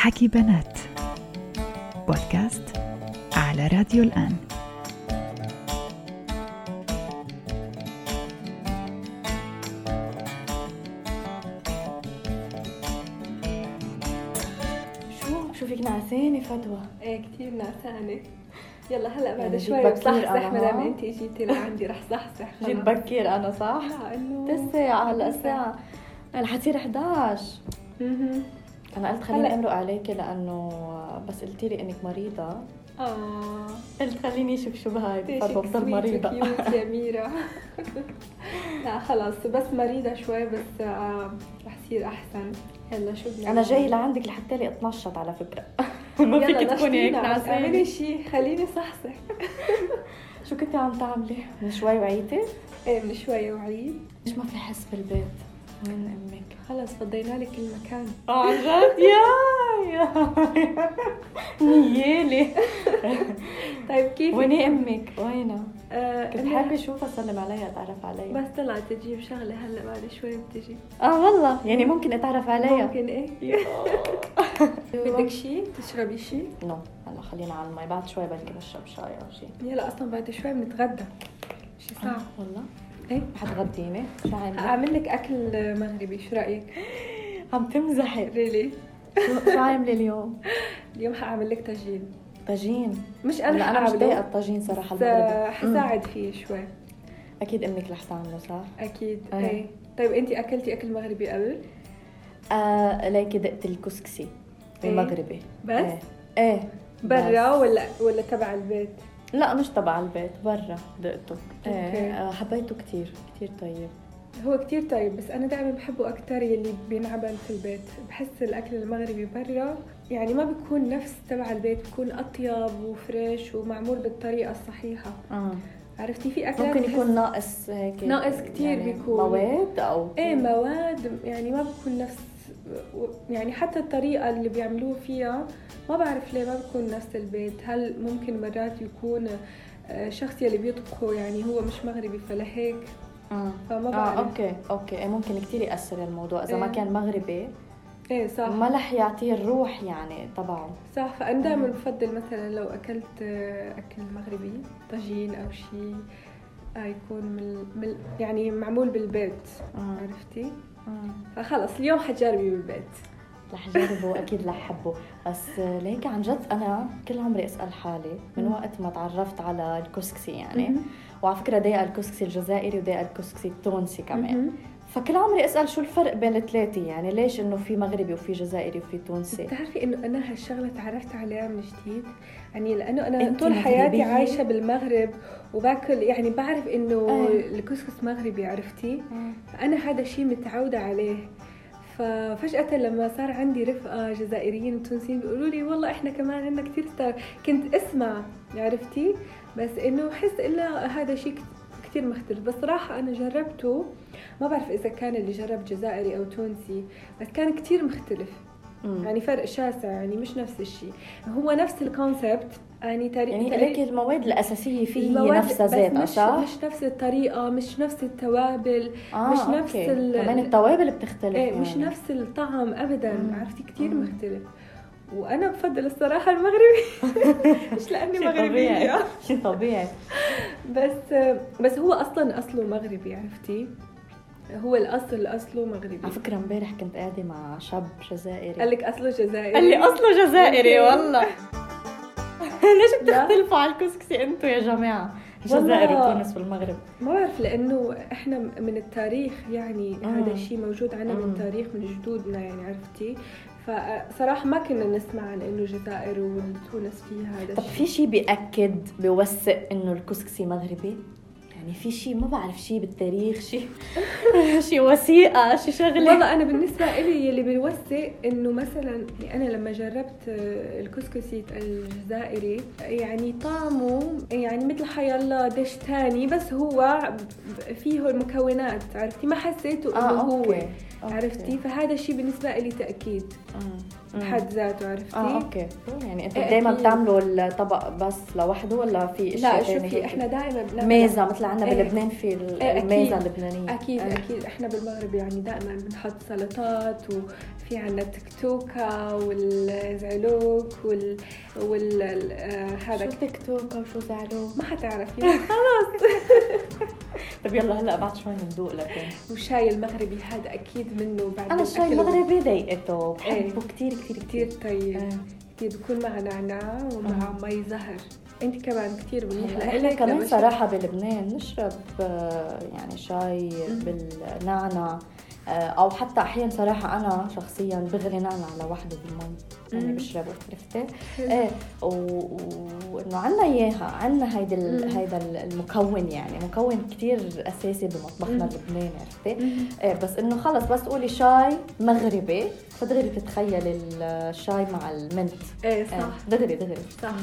حكي بنات بودكاست على راديو الآن شو شو فيك نعسانة فتوى إيه كثير نعسانة يلا هلأ بعد يعني شوي بصحصح أنا، ما دام ها؟ انت اجيتي لعندي رح صحصح جيت. بكير أنا صح؟ لا إنه تسعة هلأ الساعة هلا حتصير 11 مهم. أنا قلت خليني. أمرق عليكي لأنه بس قلتي لي إنك مريضة آه قلت خليني أشوف شو بهاي مريضة وكيوت يا ميرا لا خلص بس مريضة شوي بس آه رح يصير أحسن يلا شو بدنا أنا جاي؟ لعندك لحتى لي اتنشط على فكرة ما فيك تكوني هيك نشطينا، اعملي شيء خليني صحصح شو كنتي عم تعملي؟ من شوي وعيتي؟ إيه من شوي وعيد ليش ما في حس بالبيت؟ وين أمك؟ خلص فضينا لك المكان. آه عن جد؟ يا يا نيالي. طيب كيف ويني أمك؟ وينها؟ آه كنت حابة أشوفها اسلم عليها أتعرف عليها. بس طلعت تجيب شغلة هلأ بعد شوي بتجي. آه والله. يعني ممكن أتعرف عليها. ممكن إيه. بدك شيء تشربي شيء no. هلأ خلينا على المي. بعد شوي بلكي بشرب شاي أو شيء يلا أصلا بعد شوي بنتغدى. شي آه والله. إيه حتغديني شو؟ اعمل لك أكل مغربي شو رأيك؟ عم تمزحي really شو عامله اليوم؟ اليوم حأعمل لك طاجين طاجين مش أنا أنا مش ضايقة الطاجين صراحة المغربي حساعد فيه شوي أكيد أمك رح تعمله صح؟ أكيد إيه. إيه طيب انت أكلتي أكل مغربي قبل؟ آه ليكي دقت الكسكسي إيه. المغربي بس؟ إيه, إيه. برا. ولا ولا تبع البيت؟ لا مش تبع البيت برا دقته. إيه آه، حبيته كتير كتير طيب هو كتير طيب بس أنا دائما بحبه أكتر يلي بينعمل في البيت بحس الأكل المغربي برا يعني ما بيكون نفس تبع البيت بيكون أطيب وفريش ومعمول بالطريقة الصحيحة آه. عرفتي في أكلات ممكن يكون ناقص هيك ناقص كتير يعني بيكون. مواد أو إيه مواد يعني ما بتكون نفس يعني حتى الطريقة اللي بيعملوه فيها ما بعرف ليه ما بتكون نفس البيت. هل ممكن مرات يكون آه، شخص يلي بيطبخه يعني هو مش مغربي فلهيك آه. فما آه بعرف. أوكي أوكي. إيه ممكن كتير يأثر الموضوع. إذا ما إيه. كان مغربي إيه صح. ما رح يعطيه الروح يعني تبعه صح. فأنا دائما. بفضل مثلا لو أكلت آه، أكل مغربي طاجين أو شيء آه، يكون من, من يعني معمول بالبيت. آه. عرفتي؟ آه. فخلص اليوم حتجربي بالبيت رح جربه أكيد رح حبه بس ليك عن جد أنا كل عمري أسأل حالي من. وقت ما تعرفت على الكسكسي يعني. وعلى فكرة ضايقه الكسكسي الجزائري وضايقه الكسكسي التونسي كمان. فكل عمري أسأل شو الفرق بين الثلاثة؟ يعني ليش إنه في مغربي وفي جزائري وفي تونسي؟ بتعرفي إنه أنا هالشغلة تعرفت عليها من جديد؟ يعني لأنه أنا طول حياتي مغربية؟ عايشة بالمغرب وباكل يعني بعرف إنه إيه. الكسكس مغربي عرفتي؟ فانا هذا الشيء متعودة عليه. ففجأة لما صار عندي رفقة جزائريين وتونسيين بيقولوا لي والله إحنا كمان عندنا كثير ستار كنت أسمع عرفتي؟ بس إنه حس الا هذا شيء كثير مختلف بس صراحة أنا جربته ما بعرف إذا كان اللي جرب جزائري أو تونسي بس كان كثير مختلف يعني يعني فرق شاسع يعني مش نفس الشيء هو نفس ال concept يعني تاريخ يعني لك المواد الأساسية فيه هي نفسها ذاتها مش صح؟ مش نفس الطريقة مش نفس التوابل آه مش نفس okay. ال- كمان التوابل بتختلف إيه يعني. مش نفس الطعم ابدا مم. عرفتي كثير مم. مختلف وأنا بفضل الصراحة المغربي. مش لأني مغربية. شيء طبيعي. بس بس هو أصلا أصله مغربي عرفتي؟ هو الأصل أصله مغربي. على فكرة امبارح كنت قاعدة مع شاب جزائري. قال لك أصله جزائري. قال لي أصله جزائري. والله. ليش. بتختلفوا على الكسكسي أنتوا يا جماعة. الجزائر وتونس والمغرب. ما بعرف لأنه إحنا من التاريخ يعني. هذا الشيء موجود عنا. من التاريخ من جدودنا يعني عرفتي؟ فصراحة ما كنا نسمع عن إنه الجزائر وتونس فيها هذا طب في شيء بيأكد بيوثق إنه الكسكسي مغربي؟ يعني في شيء ما بعرف شيء بالتاريخ شيء شيء وثيقة شيء شغلة والله أنا بالنسبة لي يلي بيوثق إنه مثلا أنا لما جربت آه، الكسكسي الجزائري يعني طعمه يعني مثل حيالله dish تاني بس هو فيه المكونات عرفتي ما حسيته إنه آه هو okay. عرفتي فهذا الشيء بالنسبة لي تأكيد آه. بحد ذاته عرفتي؟ آه okay يعني أنتوا إيه، دائما أكيد. بتعملوا الطبق بس لوحده ولا في إشياء لا شوفي؟ إحنا دائما بنعمل مازة مثل عندنا إيه. بلبنان في إيه،. الميزة اللبنانية أكيد إيه. أكيد إحنا بالمغرب يعني دائما بنحط سلطات وفي عنا تكتوكه والزعلوك وال وال آه، هذا شو تيك توك وشو زعلوا ما حتعرفي طب يلا هلا بعد شوي بندوق لكن. والشاي المغربي هذا أكيد منه بعد أنا الشاي المغربي ضايقته إيه. بحبه كثير كثير كثير طيب. كثير بكون مع نعناع ومع مي زهر. أنت كمان كثير منيح لإلك كمان لما صراحة بلبنان نشرب آه، يعني شاي بالنعنع آه، أو حتى أحيانا صراحة أنا شخصيا بغلي نعنع لوحده بالمي يعني. بشربه عرفتي؟ إيه وإنه عنا إياها عنا هيدا. هيدا المكون يعني مكون كتير أساسي بمطبخنا. اللبناني عرفتي؟ إيه بس إنه خلص بس تقولي شاي مغربي فدغري بتتخيلي الشاي مع المنت إيه إيه، صح دغري دغري صح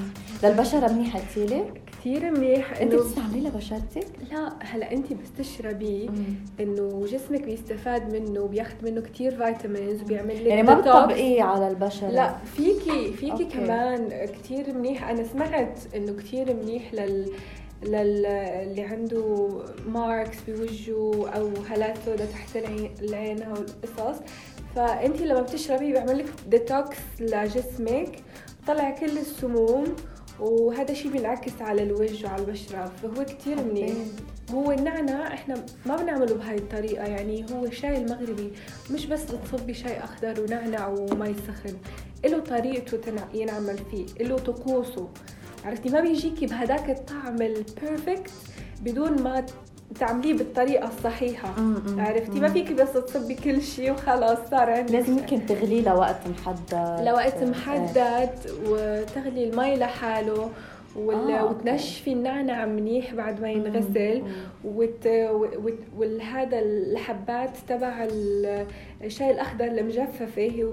للبشرة منيحة كتير كثير منيح أنت إنه بتستعمليه لبشرتك؟ لا هلأ أنت بس تشربيه إنه جسمك بيستفاد منه وبياخذ منه كثير vitamins وبيعمل لك يعني ما. بتطبقيه على البشرة لا فيكي فيكي okay. كمان كثير منيح أنا سمعت إنه كثير منيح لل لل اللي عنده marks بوجهه أو هالات سوداء تحت العين العين أو القصص فانت لما بتشربيه بيعمل لك ديتوكس لجسمك طلع كل السموم وهذا الشيء بينعكس على الوجه وعلى البشرة فهو كثير منيح. هو النعناع إحنا ما بنعمله بهاي الطريقة يعني هو الشاي المغربي مش بس بتصبي شاي أخضر ونعنع ومي سخن له طريقته تنع- ينعمل فيه له طقوسه. عرفتي؟ ما بيجيكي بهداك الطعم ال perfect بدون ما تعمليه بالطريقة الصحيحة عرفتي ما فيكي بس تصبي كل شيء وخلاص صار عندك لازم يمكن تغليه لوقت محدد لوقت إيه. محدد وتغلي المي لحاله وال... آه،. وتنشفي النعنع منيح بعد ما ينغسل. وت... وت... والهذا الحبات تبع ال- الشاي الأخضر المجففة. هي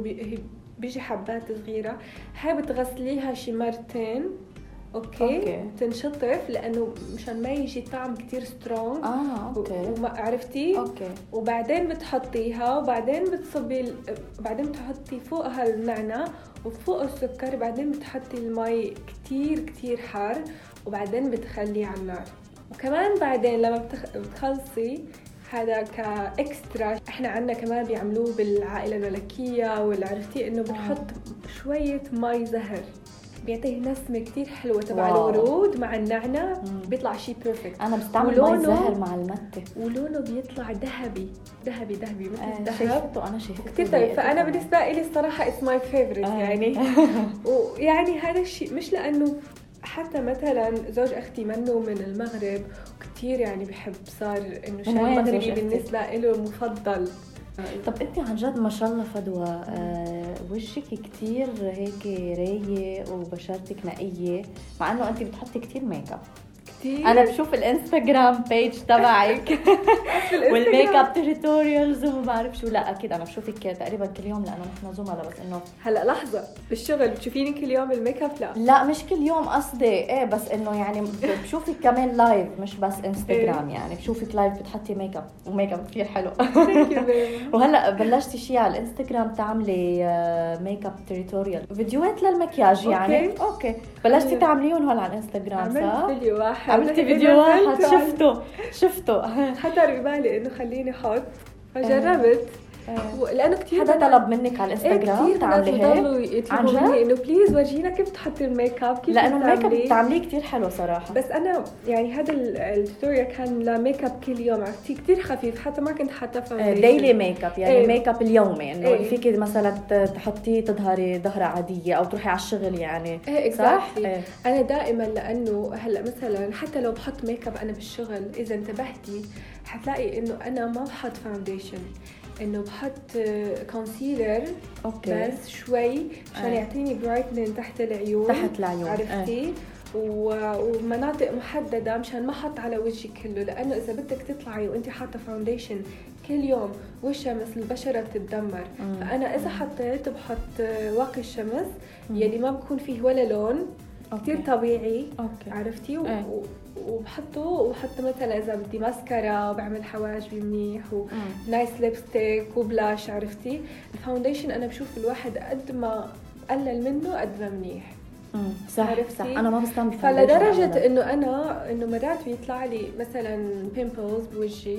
بيجي حبات صغيرة هاي بتغسليها شي مرتين okay, okay. تنشطف لأنه مشان ما يجي طعم كتير strong آه okay. وما عرفتي؟ okay. وبعدين بتحطيها وبعدين بتصبي ال- بعدين بتحطي فوقها النعنع وفوق السكر بعدين بتحطي المي كتير كتير حار وبعدين بتخليه على النار. وكمان بعدين لما بتخ... بتخلصي هذا ك extra إحنا عندنا كمان بيعملوه بالعائلة الملكيه واللي عرفتي إنه بنحط شوية مي زهر. بيعطيه نسمة كتير حلوة تبع. الورود مع النعنع مم. بيطلع شيء perfect أنا بستعمل ولونه- زهر مع المتة. ولونه بيطلع ذهبي. ذهبي ذهبي مثل آه، الذهب. شايفته؟ أنا شايفته كثير طيب. فأنا بالنسبة لي الصراحة it's my favorite آه. يعني. ويعني هذا الشيء مش لأنه حتى مثلا زوج أختي منه من المغرب وكثير يعني بحب صار إنه زوج مغربي؟ بالنسبة له مفضل. طب انت عن جد ما شاء الله فدوى وجهك كتير هيك رايق وبشرتك نقية مع إنه انت بتحطي كتير make up. كثير أنا بشوف الإنستغرام page تبعك. وال make up tutorials وما بعرف شو. لا أكيد أنا بشوفك تقريبا كل يوم لأنه نحن زملاء بس إنه هلا لحظة. بالشغل بتشوفيني كل يوم ال make up لا. لا مش كل يوم قصدي. إيه بس إنه يعني بشوفك كمان live مش بس انستغرام يعني بشوفك live بتحطي make up و make up كثير حلو وهلا بلشتي شيء على الإنستغرام تعملي make up tutorial فيديوهات للمكياج يعني. okay. okay. بلشتي حلو. تعمليهم هول على الإنستغرام صح؟ عملت فيديو واحد. عملتي فيديو واحد. نزلته على- شفته. شفته. خطر ببالي إنه خليني أحط. فجربت. و- لأنه كثير حدا طلب منك على إيه الإنستغرام ناس تعملي هيك عن جد؟ إنه please ورجينا كيف تحطي ال make up كيف لأنه ال make up بتعمليه. كثير حلو صراحة بس أنا يعني هذا ال- ال tutorial كان ل make up كل يوم عرفتي كثير خفيف حتى ما كنت حاطة foundation daily make up يعني إيه. make up اليومي إنه إيه. فيكي مثلا تحطيه تظهري ظهرة عادية أو تروحي على الشغل يعني إيه صح؟ إيه. أنا دائما لأنه هلأ مثلا حتى لو بحط make up أنا بالشغل إذا انتبهتي حتلاقي إنه أنا ما بحط foundation إنه بحط concealer okay. بس شوي عشان إيه. يعطيني brightening تحت العيون. تحت العيون. عرفتي؟ و- ومناطق محددة مشان ما أحط على وجهي كله. لأنه إذا بدك تطلعي وانت حاطة foundation كل يوم والشمس البشرة بتتدمر. مم. فأنا إذا حطيت بحط واقي الشمس يلي ما بكون فيه ولا لون. كثير طبيعي. okay. عرفتي؟ و-. وبحطه وبحط مثلا إذا بدي ماسكارا وبعمل حواجبي منيح و nice lipstick وبلاش عرفتي ال foundation أنا بشوف الواحد قد ما قلل منه قد ما منيح. صح عرفتي؟ صح أنا ما بستعمل فلدرجة. إنه أنا إنه مرات بيطلع لي مثلا pimples بوجهي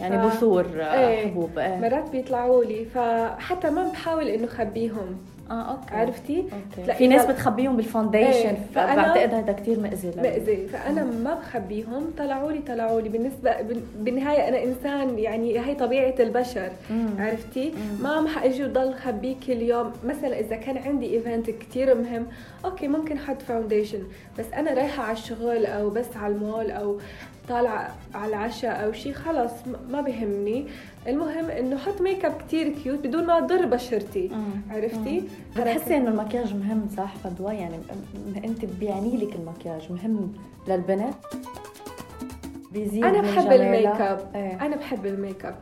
يعني ف- بثور آه، إيه. حبوب إيه مرات بيطلعوا لي فحتى ما بحاول إنه خبيهم آه okay. عرفتي؟ okay. لا، في ناس بتخبيهم بال foundation إيه، فأنا- بعتقد هذا كثير مأذي مأذي فأنا ما بخبيهم طلعوا لي طلعوا لي. بالنسبة بال- بالنهاية أنا إنسان يعني هي طبيعة البشر. مم. عرفتي؟ مم. ما ما حاجي وضل خبي كل يوم. مثلا إذا كان عندي event كتير مهم okay ممكن أحط foundation بس أنا رايحة على الشغل أو بس على المول أو طالعة على العشاء أو شيء خلص ما بهمني المهم إنه حط make up كتير cute بدون ما أضر بشرتي مم. عرفتي بتحسي إنه المكياج مهم صح فدوى يعني أنت بيعني لك المكياج مهم للبنت بيزيد أنا بحب. ال make up إيه. أنا بحب ال make up.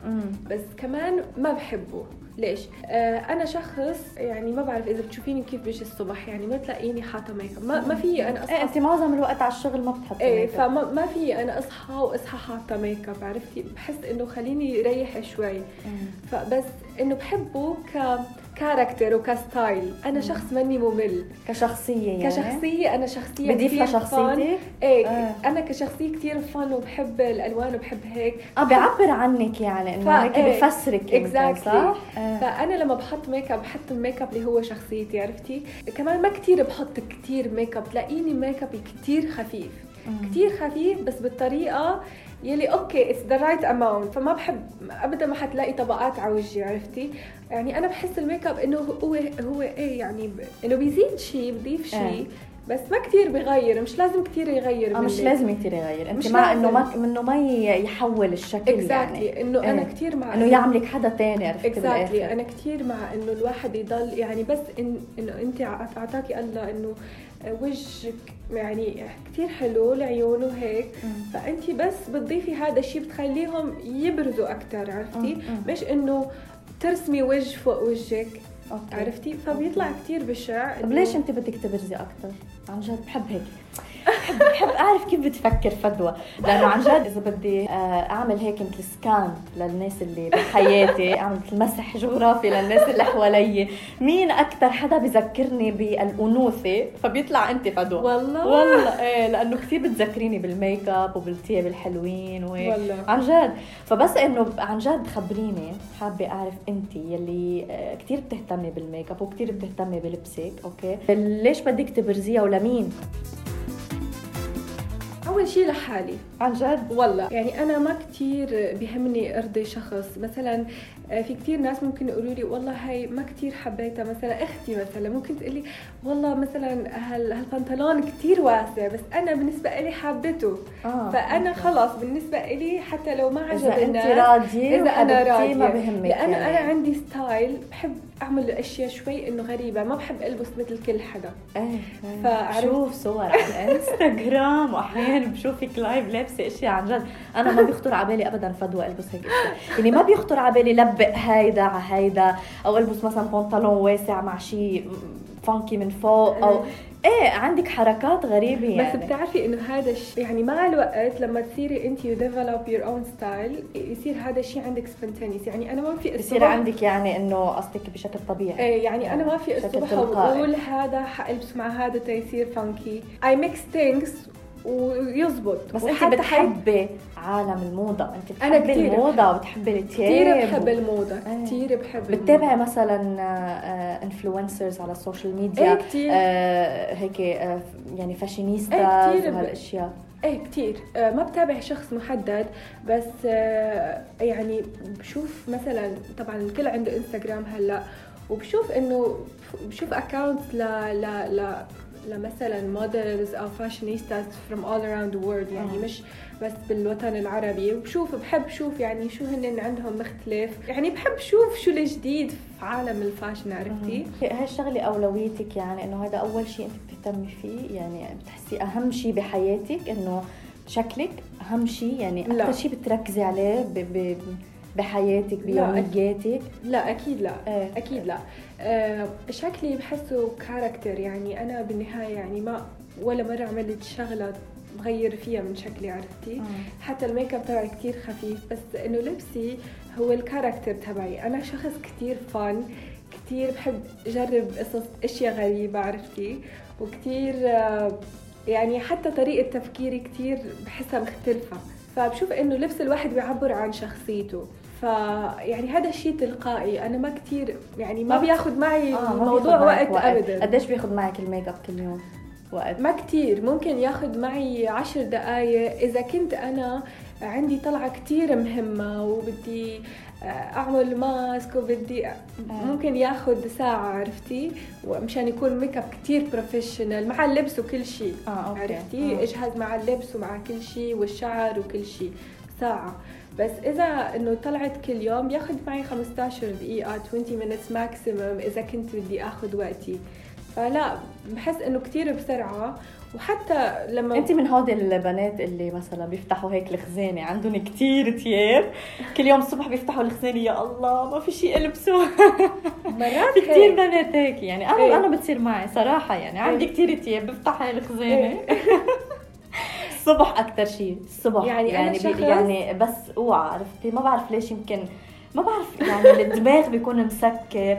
بس كمان ما بحبه ليش؟ آه أنا شخص يعني ما بعرف إذا بتشوفيني كيف بيجي الصبح يعني ما تلاقيني حاطة make up ما, ما في أنا إيه اصحى انت معظم الوقت على الشغل ما بتحطي إيه make up. فما ما في أنا أصحى وأصحى حاطة make up عرفتي بحس إنه خليني ريح شوي مم. فبس إنه بحبه ك character وك style أنا شخص ماني ممل كشخصية يعني كشخصية أنا شخصية بضيف لشخصيتك fun. إيه آه. أنا كشخصية كتير fun وبحب الألوان وبحب هيك آه بيعبر عنك يعني إنه هيك إيه. بفسرك Exactly. صح؟ إيه. فأنا لما بحط make up بحط ال make up اللي هو شخصيتي عرفتي كمان ما كتير بحط كتير make up تلاقيني make up كتير خفيف مم. كتير خفيف بس بالطريقة يلي okay it's the right amount فما بحب ابدا ما حتلاقي طبقات على وجهي عرفتي يعني أنا بحس ال make up إنه هو هو إيه يعني ب... إنه بيزيد شيء بضيف شيء إيه. بس ما كتير بغير مش لازم كتير يغير آه مش. لازم كثير يغير أنت مع إنه. ما إنه ما يحول الشكل exactly يعني إنه أنا إيه. كتير مع إنه يعملك حدا عرفتي exactly بالآخر أنا كثير مع إنه الواحد يضل يعني بس إن إنه أنت أعطاكي الله إنه وجهك يعني كثير حلو العيون وهيك مم. فأنت بس بتضيفي هذا الشيء بتخليهم يبرزوا أكثر عرفتي. مش إنه ترسمي وجه فوق وجهك عرفتي فبيطلع كثير بشع طب ليش أنت بدك تبرزي أكثر؟ عن جد بحب هيك بحب بحب أعرف كيف بتفكر فدوى. لأنه عن جد إذا بدي آه، أعمل هيك مثل سكان للناس اللي بحياتي أعمل مثل مسح جغرافي للناس اللي حوالي. مين أكثر حدا بذكرني بالأنوثة؟ فبيطلع أنت فدوى. والله؟ والله إيه لأنه كثير بتذكريني بال make up وبالثياب الحلوين وهيك. والله. عن جد. فبس إنه عن جد خبريني حابة أعرف أنت يلي آه، كثير بتهتمي بال make up وكثير بتهتمي بلبسك okay؟ ليش بدك تبرزيها ولمين؟ أول شيء لحالي. عن جد؟ والله. يعني أنا ما كتير بيهمني أرضي شخص. مثلا في كتير ناس ممكن يقولوا لي والله هاي ما كتير حبيتها. مثلا أختي مثلا ممكن تقولي والله مثلا هال هالبنطلون كتير واسع بس أنا بالنسبة لي حبيته. آه. فأنا خلص بالنسبة لي حتى لو ما عجب انت الناس راضية إذا أنا راضيه ما بهمك لأنه يعني. أنا عندي ستايل بحب أعمل أشياء شوي إنه غريبة ما بحب ألبس مثل كل حدا. إيه إيه. بشوف صور على الإنستغرام واحيانا بشوفك live لابسة أشياء عن جد. أنا ما بيخطر على بالي ابدا فدوى ألبس هيك أشياء. يعني ما بيخطر على بالي لبّق هيدا على هيدا أو ألبس مثلا بنطلون واسع مع شيء funky من فوق أو إيه عندك حركات غريبة يعني. بس بتعرفي إنه هذا الشيء يعني مع الوقت لما تصيري انت you develop your own style يصير هذا الشيء عندك spontaneous يعني أنا ما في بصير عندك يعني إنه قصدك بشكل طبيعي. إيه يعني أنا ما في الصبح. بقول هذا حألبس مع هذا تيصير funky I mix things ويزبط بس انت بتحبي عالم الموضة. انت أنا بتحبي كتير الموضة وبتحبي الثياب كثير بحب الموضة. إيه. كثير بحب بتتابعي مثلا influencers على ال social media إيه كثير آه هيك آه يعني فاشينيستا كتير ب- وهالاشياء إيه كثير آه ما بتابع شخص محدد بس آه يعني بشوف مثلا طبعا الكل عنده انستغرام هلأ وبشوف إنه بشوف account ل ل ل لمثلا models أو fashionistas from all around world يعني آه. مش بس بالوطن العربي. وبشوف بحب شوف يعني شو هن عندهم مختلف. يعني بحب شوف شو الجديد في عالم ال fashion عرفتي؟ هاي الشغلة أولويتك يعني إنه هذا أول شيء أنت بتهتمي فيه. يعني بتحسي أهم شيء بحياتك إنه شكلك أهم شيء يعني. أكثر شيء بتركزي عليه ب ب بحياتك لا. بيومياتك لا أكيد لا. إيه أكيد لا. آه شكلي بحسه character يعني. أنا بالنهاية يعني ما ولا مرة عملت شغلة بغير فيها من شكلي عرفتي؟ حتى ال make up تبعي كتير خفيف بس إنه لبسي هو ال character تبعي. أنا شخص كتير fun كتير بحب أجرب قصص أشياء غريبة عرفتي؟ وكتير آه، يعني حتى طريقة تفكيري كتير بحسها مختلفة. فبشوف إنه لبس الواحد بيعبر عن شخصيته. فيعني هذا شيء تلقائي. أنا ما كتير يعني ما بياخذ معي آه الموضوع معك وقت, ابدا. قديش بياخذ معك ال make up كل يوم؟ وقت. ما كتير. ممكن ياخد معي عشر دقايق. إذا كنت أنا عندي طلعة كتير مهمة وبدي أعمل mask وبدي ممكن ياخد ساعة عرفتي؟ ومشان يكون make up كتير professional مع اللبس وكل شيء. آه، okay. عرفتي؟ آه. اجهز مع اللبس ومع كل شيء والشعر وكل شيء. ساعة. بس إذا إنه طلعت كل يوم بياخد معي 15 دقيقة 20 minutes maximum إذا كنت بدي آخد وقتي. فلا بحس إنه كتير بسرعة. وحتى لما انت من هودي البنات اللي مثلا بيفتحوا هيك الخزانة عندهم كتير تياب كل يوم الصبح بيفتحوا الخزانة يا الله ما في شيء ألبسه. مرات في كثير. بنات هيك يعني أنا إيه. أنا بتصير معي صراحة يعني عندي كثير تياب بفتح الخزانة. إيه. الصبح أكثر شيء الصبح. يعني يعني أنا يعني, يعني بس أوعى عرفتي؟ ما بعرف ليش يمكن ما بعرف يعني الدماغ بيكون مسكر.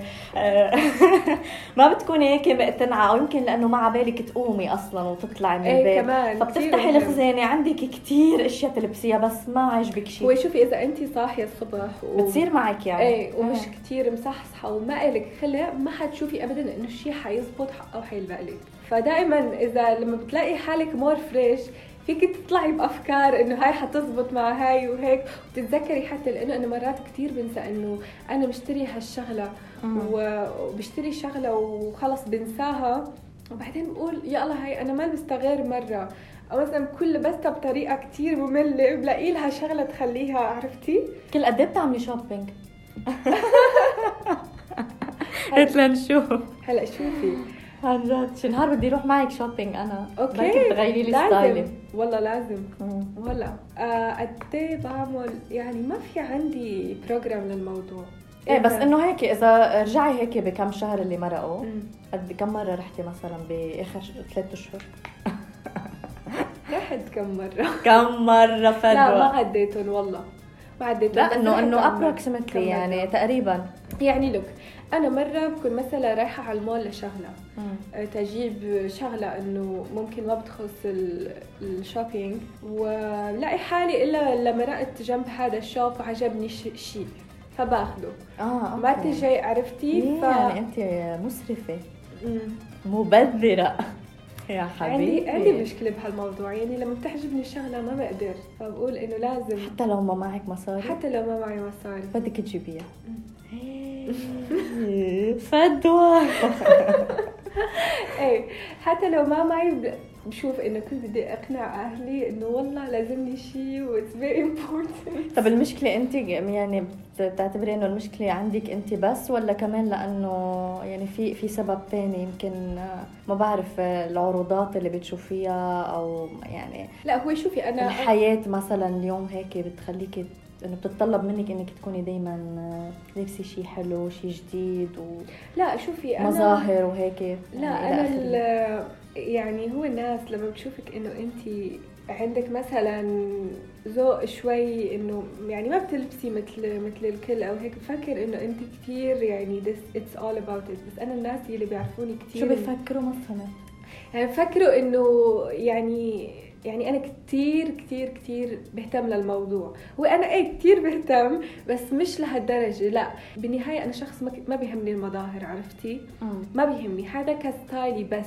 ما بتكوني هيك مقتنعة أو يمكن لأنه ما عبالك تقومي أصلا وتطلعي من إيه البيت. كمان، فبتفتحي. الخزانة عندك كثير أشياء تلبسيها بس ما عجبك شيء هو شوفي إذا انت صاحية الصبح و... بتصير معك يعني. إيه ومش آه. كتير مصحصحه وما إلك خلق ما حتشوفي ابدا إنه الشيء حيزبط أو حيلبق لك. فدائما إذا لما بتلاقي حالك more fresh فيك تطلعي بأفكار إنه هاي حتزبط مع هاي وهيك. وتتذكري حتى لأنه أنا مرات كتير بنسى إنه أنا مشتري هالشغلة وبشتري شغلة وخلص بنساها. وبعدين بقول يا الله هاي أنا ما لبستها غير مرة. أو مثلا بكون لبستها بطريقه كتير مملة بلاقي لها شغلة تخليها عرفتي؟ كل قد إيه بتعملي shopping؟ هات لنشوف هلأ شوفي. عن جد شي نهار بدي أروح معك shopping أنا okay بدك تغيري لي. style ي والله لازم. والله آه، قد إيه بعمل يعني ما في عندي program للموضوع إيه بس إنه هيك إذا رجعي هيك بكم شهر اللي مرقوا. قد كم مرة رحتي مثلا بآخر ثلاث أشهر؟ رحت كم مرة كم مرة لا ما؟ عديتهم والله ما عديتهم لا انه إنه approximately. يعني تقريبا يعني لك أنا مرة بكون مثلا رايحة على المول لشغلة. آه، تجيب شغلة إنه ممكن ما بتخص ال- ال shopping. ولاقي حالي إلا لما مرقت جنب هذا ال shop وعجبني شيء فباخده. آه ما. تجي عرفتي؟ ف... يعني أنت مسرفة. مبذرة. يا حبيبي عندي عندي مشكلة بهالموضوع. يعني لما بتعجبني الشغلة ما بقدر. فبقول إنه لازم حتى لو ما معك مصاري. حتى لو ما معي مصاري. بدك تجيبيها. فدوى إيه حتى لو ما معي بشوف إنه كنت بدي أقنع أهلي إنه والله لازمني شيء what's very important طب المشكلة أنت يعني بتعتبري إنه المشكلة عندك أنت بس ولا كمان لأنه يعني في في سبب تاني يمكن آه، ما بعرف آه، العروضات اللي بتشوفيها أو يعني لا هو شوفي أنا الحياة مثلا اليوم هيك بتخليكي إنه بتتطلب منك إنك تكوني دايما لابسة شيء حلو شيء جديد لا شوفي أنا ومظاهر وهيك. لا يعني إلى أنا يعني هو الناس لما بتشوفك إنه أنت عندك مثلا ذوق شوي إنه يعني ما بتلبسي مثل مثل الكل أو هيك بفكر إنه أنت كثير يعني this it's all about it. بس أنا الناس اللي بيعرفوني كثير شو بيفكروا ما فهمت يعني بفكروا إنه يعني يعني أنا كثير كثير كثير بهتم للموضوع. وأنا إيه كثير بهتم بس مش لهالدرجة لا. بالنهاية أنا شخص ما ما بيهمني المظاهر عرفتي؟ ما بيهمني. هذا كستايلي بس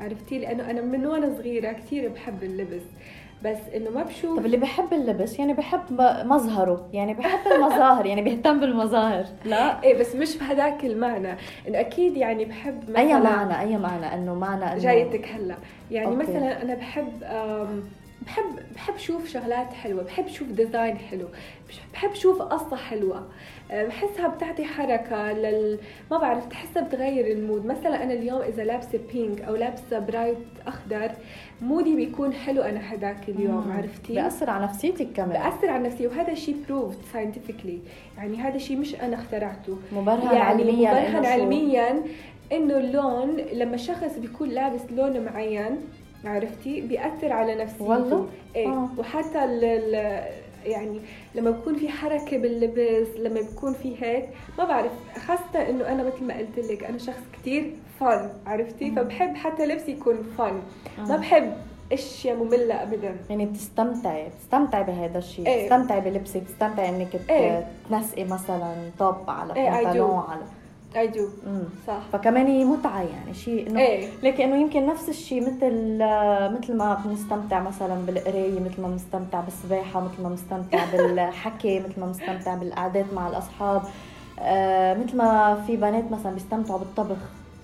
عرفتي؟ لأنه أنا من وأنا صغيرة كثير بحب اللبس. بس إنه ما بشوف طب اللي بحب اللبس يعني بحب مظهره يعني بحب المظاهر يعني بيهتم بالمظاهر. لا إيه بس مش بهذاك المعنى. إنه أكيد يعني بحب مثلا اي معنى أي معنى إنه معنى إنه جايتك هلأ. يعني okay. مثلا أنا بحب بحب بحب شوف شغلات حلوة بحب شوف design حلو بحب شوف قصة حلوة. أه، بحسها بتعطي حركة لل ما بعرف تحسها بتغير ال mood. مثلا أنا اليوم إذا لابسة pink أو لابسة bright أخضر mood ي بيكون حلو أنا هداك اليوم مم. عرفتي؟ بيأثر على نفسيتك كمان. بأثر على نفسي وهذا شيء proved scientifically. يعني هذا شيء مش أنا اخترعته. مبرهن يعني علميا مبرهن؟ علميا إنه اللون لما شخص بيكون لابس لون معين عرفتي بيأثر على نفسيته والله؟ إيه آه. وحتى ال ال- يعني لما بكون في حركة باللبس لما بكون في هيك ما بعرف خاصة إنه أنا مثل ما قلت لك أنا شخص كتير فن عرفتي مم. فبحب حتى لبسي يكون فن ما آه. بحب أشياء مملة ابدا يعني بتستمتعي بتستمتعي بهذا الشيء إيه. بتستمتعي بلبسك بتستمتعي إنك إيه. تنسقي مثلا توب على إيه،. بنطلون على اي دو. صح. فكمان هي متعة يعني شيء إنه إيه. لكن إنه يمكن نفس الشيء مثل مثل ما بنستمتع مثلا بالقراية مثل ما بنستمتع بالسباحة مثل ما بنستمتع بالحكي مثل ما بنستمتع بالقعدات مع الأصحاب. آه مثل ما في بنات مثلا بيستمتعوا بالطبخ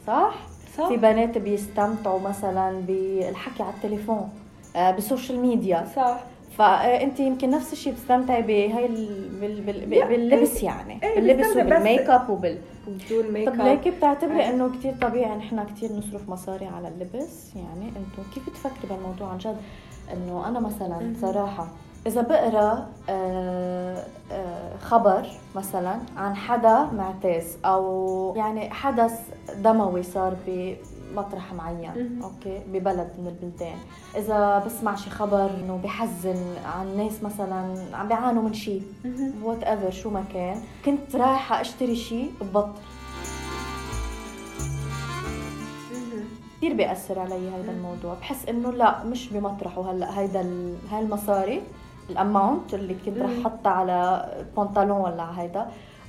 صح؟ صح. في بنات بيستمتعوا مثلا بالحكي على التليفون آه بال social media. صح. فأنت يمكن نفس الشيء بتستمتعي. بال... بال... لا، باللبس يعني إيه، باللبس وبال make up وبال بدون make طب up ليك بتعتبري عادي. إنه كتير طبيعي نحن كتير نصرف مصاري على اللبس يعني أنتم كيف بتفكري بالموضوع عن جد إنه أنا مثلا. صراحة إذا بقرأ آه، آه، خبر مثلا عن حدا معتز أو يعني حدث دموي صار بمطرح معين. okay ببلد من البلدان إذا بسمع شي خبر إنه بحزن عن ناس مثلا عم بيعانوا من شيء. whatever شو ما كان كنت رايحة أشتري شيء ببطل. كثير بيأثر علي هذا الموضوع بحس إنه لا مش بمطرحه هلا هيدا هاي المصاري ال amount اللي كنت رح مم. أحطها على بنطلون ولا هيدا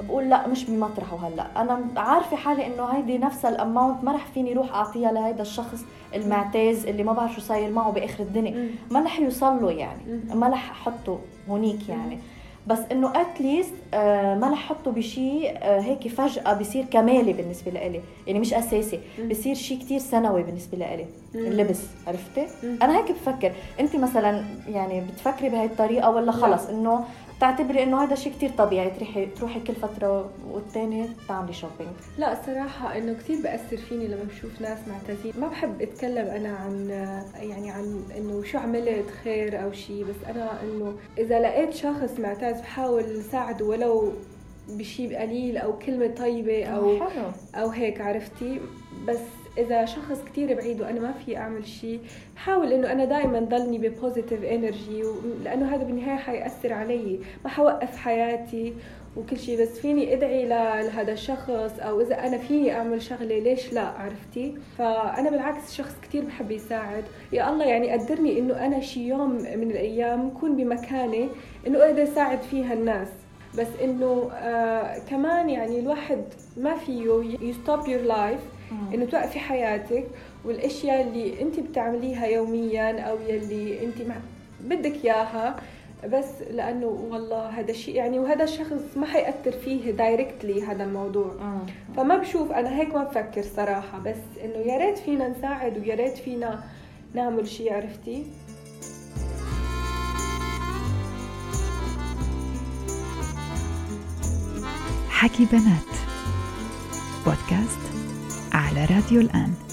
بقول لا مش بمطرحه هلا. أنا عارفة حالي إنه هيدي نفس الأماونت ما رح فيني روح أعطيها لهيدا الشخص المعتاز اللي ما بعرف شو صاير معه بآخر الدنيا. ما رح يوصل له يعني. ما رح أحطه هونيك يعني. بس إنه اتليست ما رح أحطه بشيء آه، هيك فجأة بصير كمالي بالنسبة لإلي. يعني مش أساسي. بصير شيء كتير ثانوي بالنسبة لإلي. اللبس عرفتي. أنا هيك بفكر. انت مثلا يعني بتفكري بهي الطريقة ولا خلص؟ إنه بتعتبري إنه هذا شيء كتير طبيعي تروحي تروحي كل فترة والتانية تعملي shopping لا صراحة إنه كثير بأثر فيني لما بشوف ناس معتازين ما بحب أتكلم أنا عن يعني عن إنه شو عملت خير أو شيء بس أنا إنه إذا لقيت شخص معتاز بحاول ساعده ولو بشيء قليل أو كلمة طيبة أو حلو. أو هيك عرفتي؟ بس إذا شخص كتير بعيد وأنا ما في أعمل شيء بحاول إنه أنا دائما ضلني ب positive energy لأنه هذا بالنهاية حيأثر علي. ما حوقف حياتي وكل شيء بس فيني أدعي لهذا الشخص أو إذا أنا فيني أعمل شغلة ليش لا؟ عرفتي؟ فأنا بالعكس شخص كتير بحب يساعد. يا الله يعني قدرني إنه أنا شي يوم من الأيام اكون بمكانة إنه أقدر أساعد فيها الناس. بس إنه آه كمان يعني الواحد ما فيه ي stop your life إنه توقفي حياتك والأشياء اللي أنت بتعمليها يوميا أو يلي أنت بدك إياها بس لأنه والله هذا الشيء يعني وهذا الشخص ما حيأثر فيه دايركتلي هذا الموضوع. مم. فما بشوف أنا هيك ما بفكر صراحة بس إنه يا ريت فينا نساعد ويا ريت فينا نعمل شيء عرفتي؟ حكي بنات. بودكاست على راديو الآن.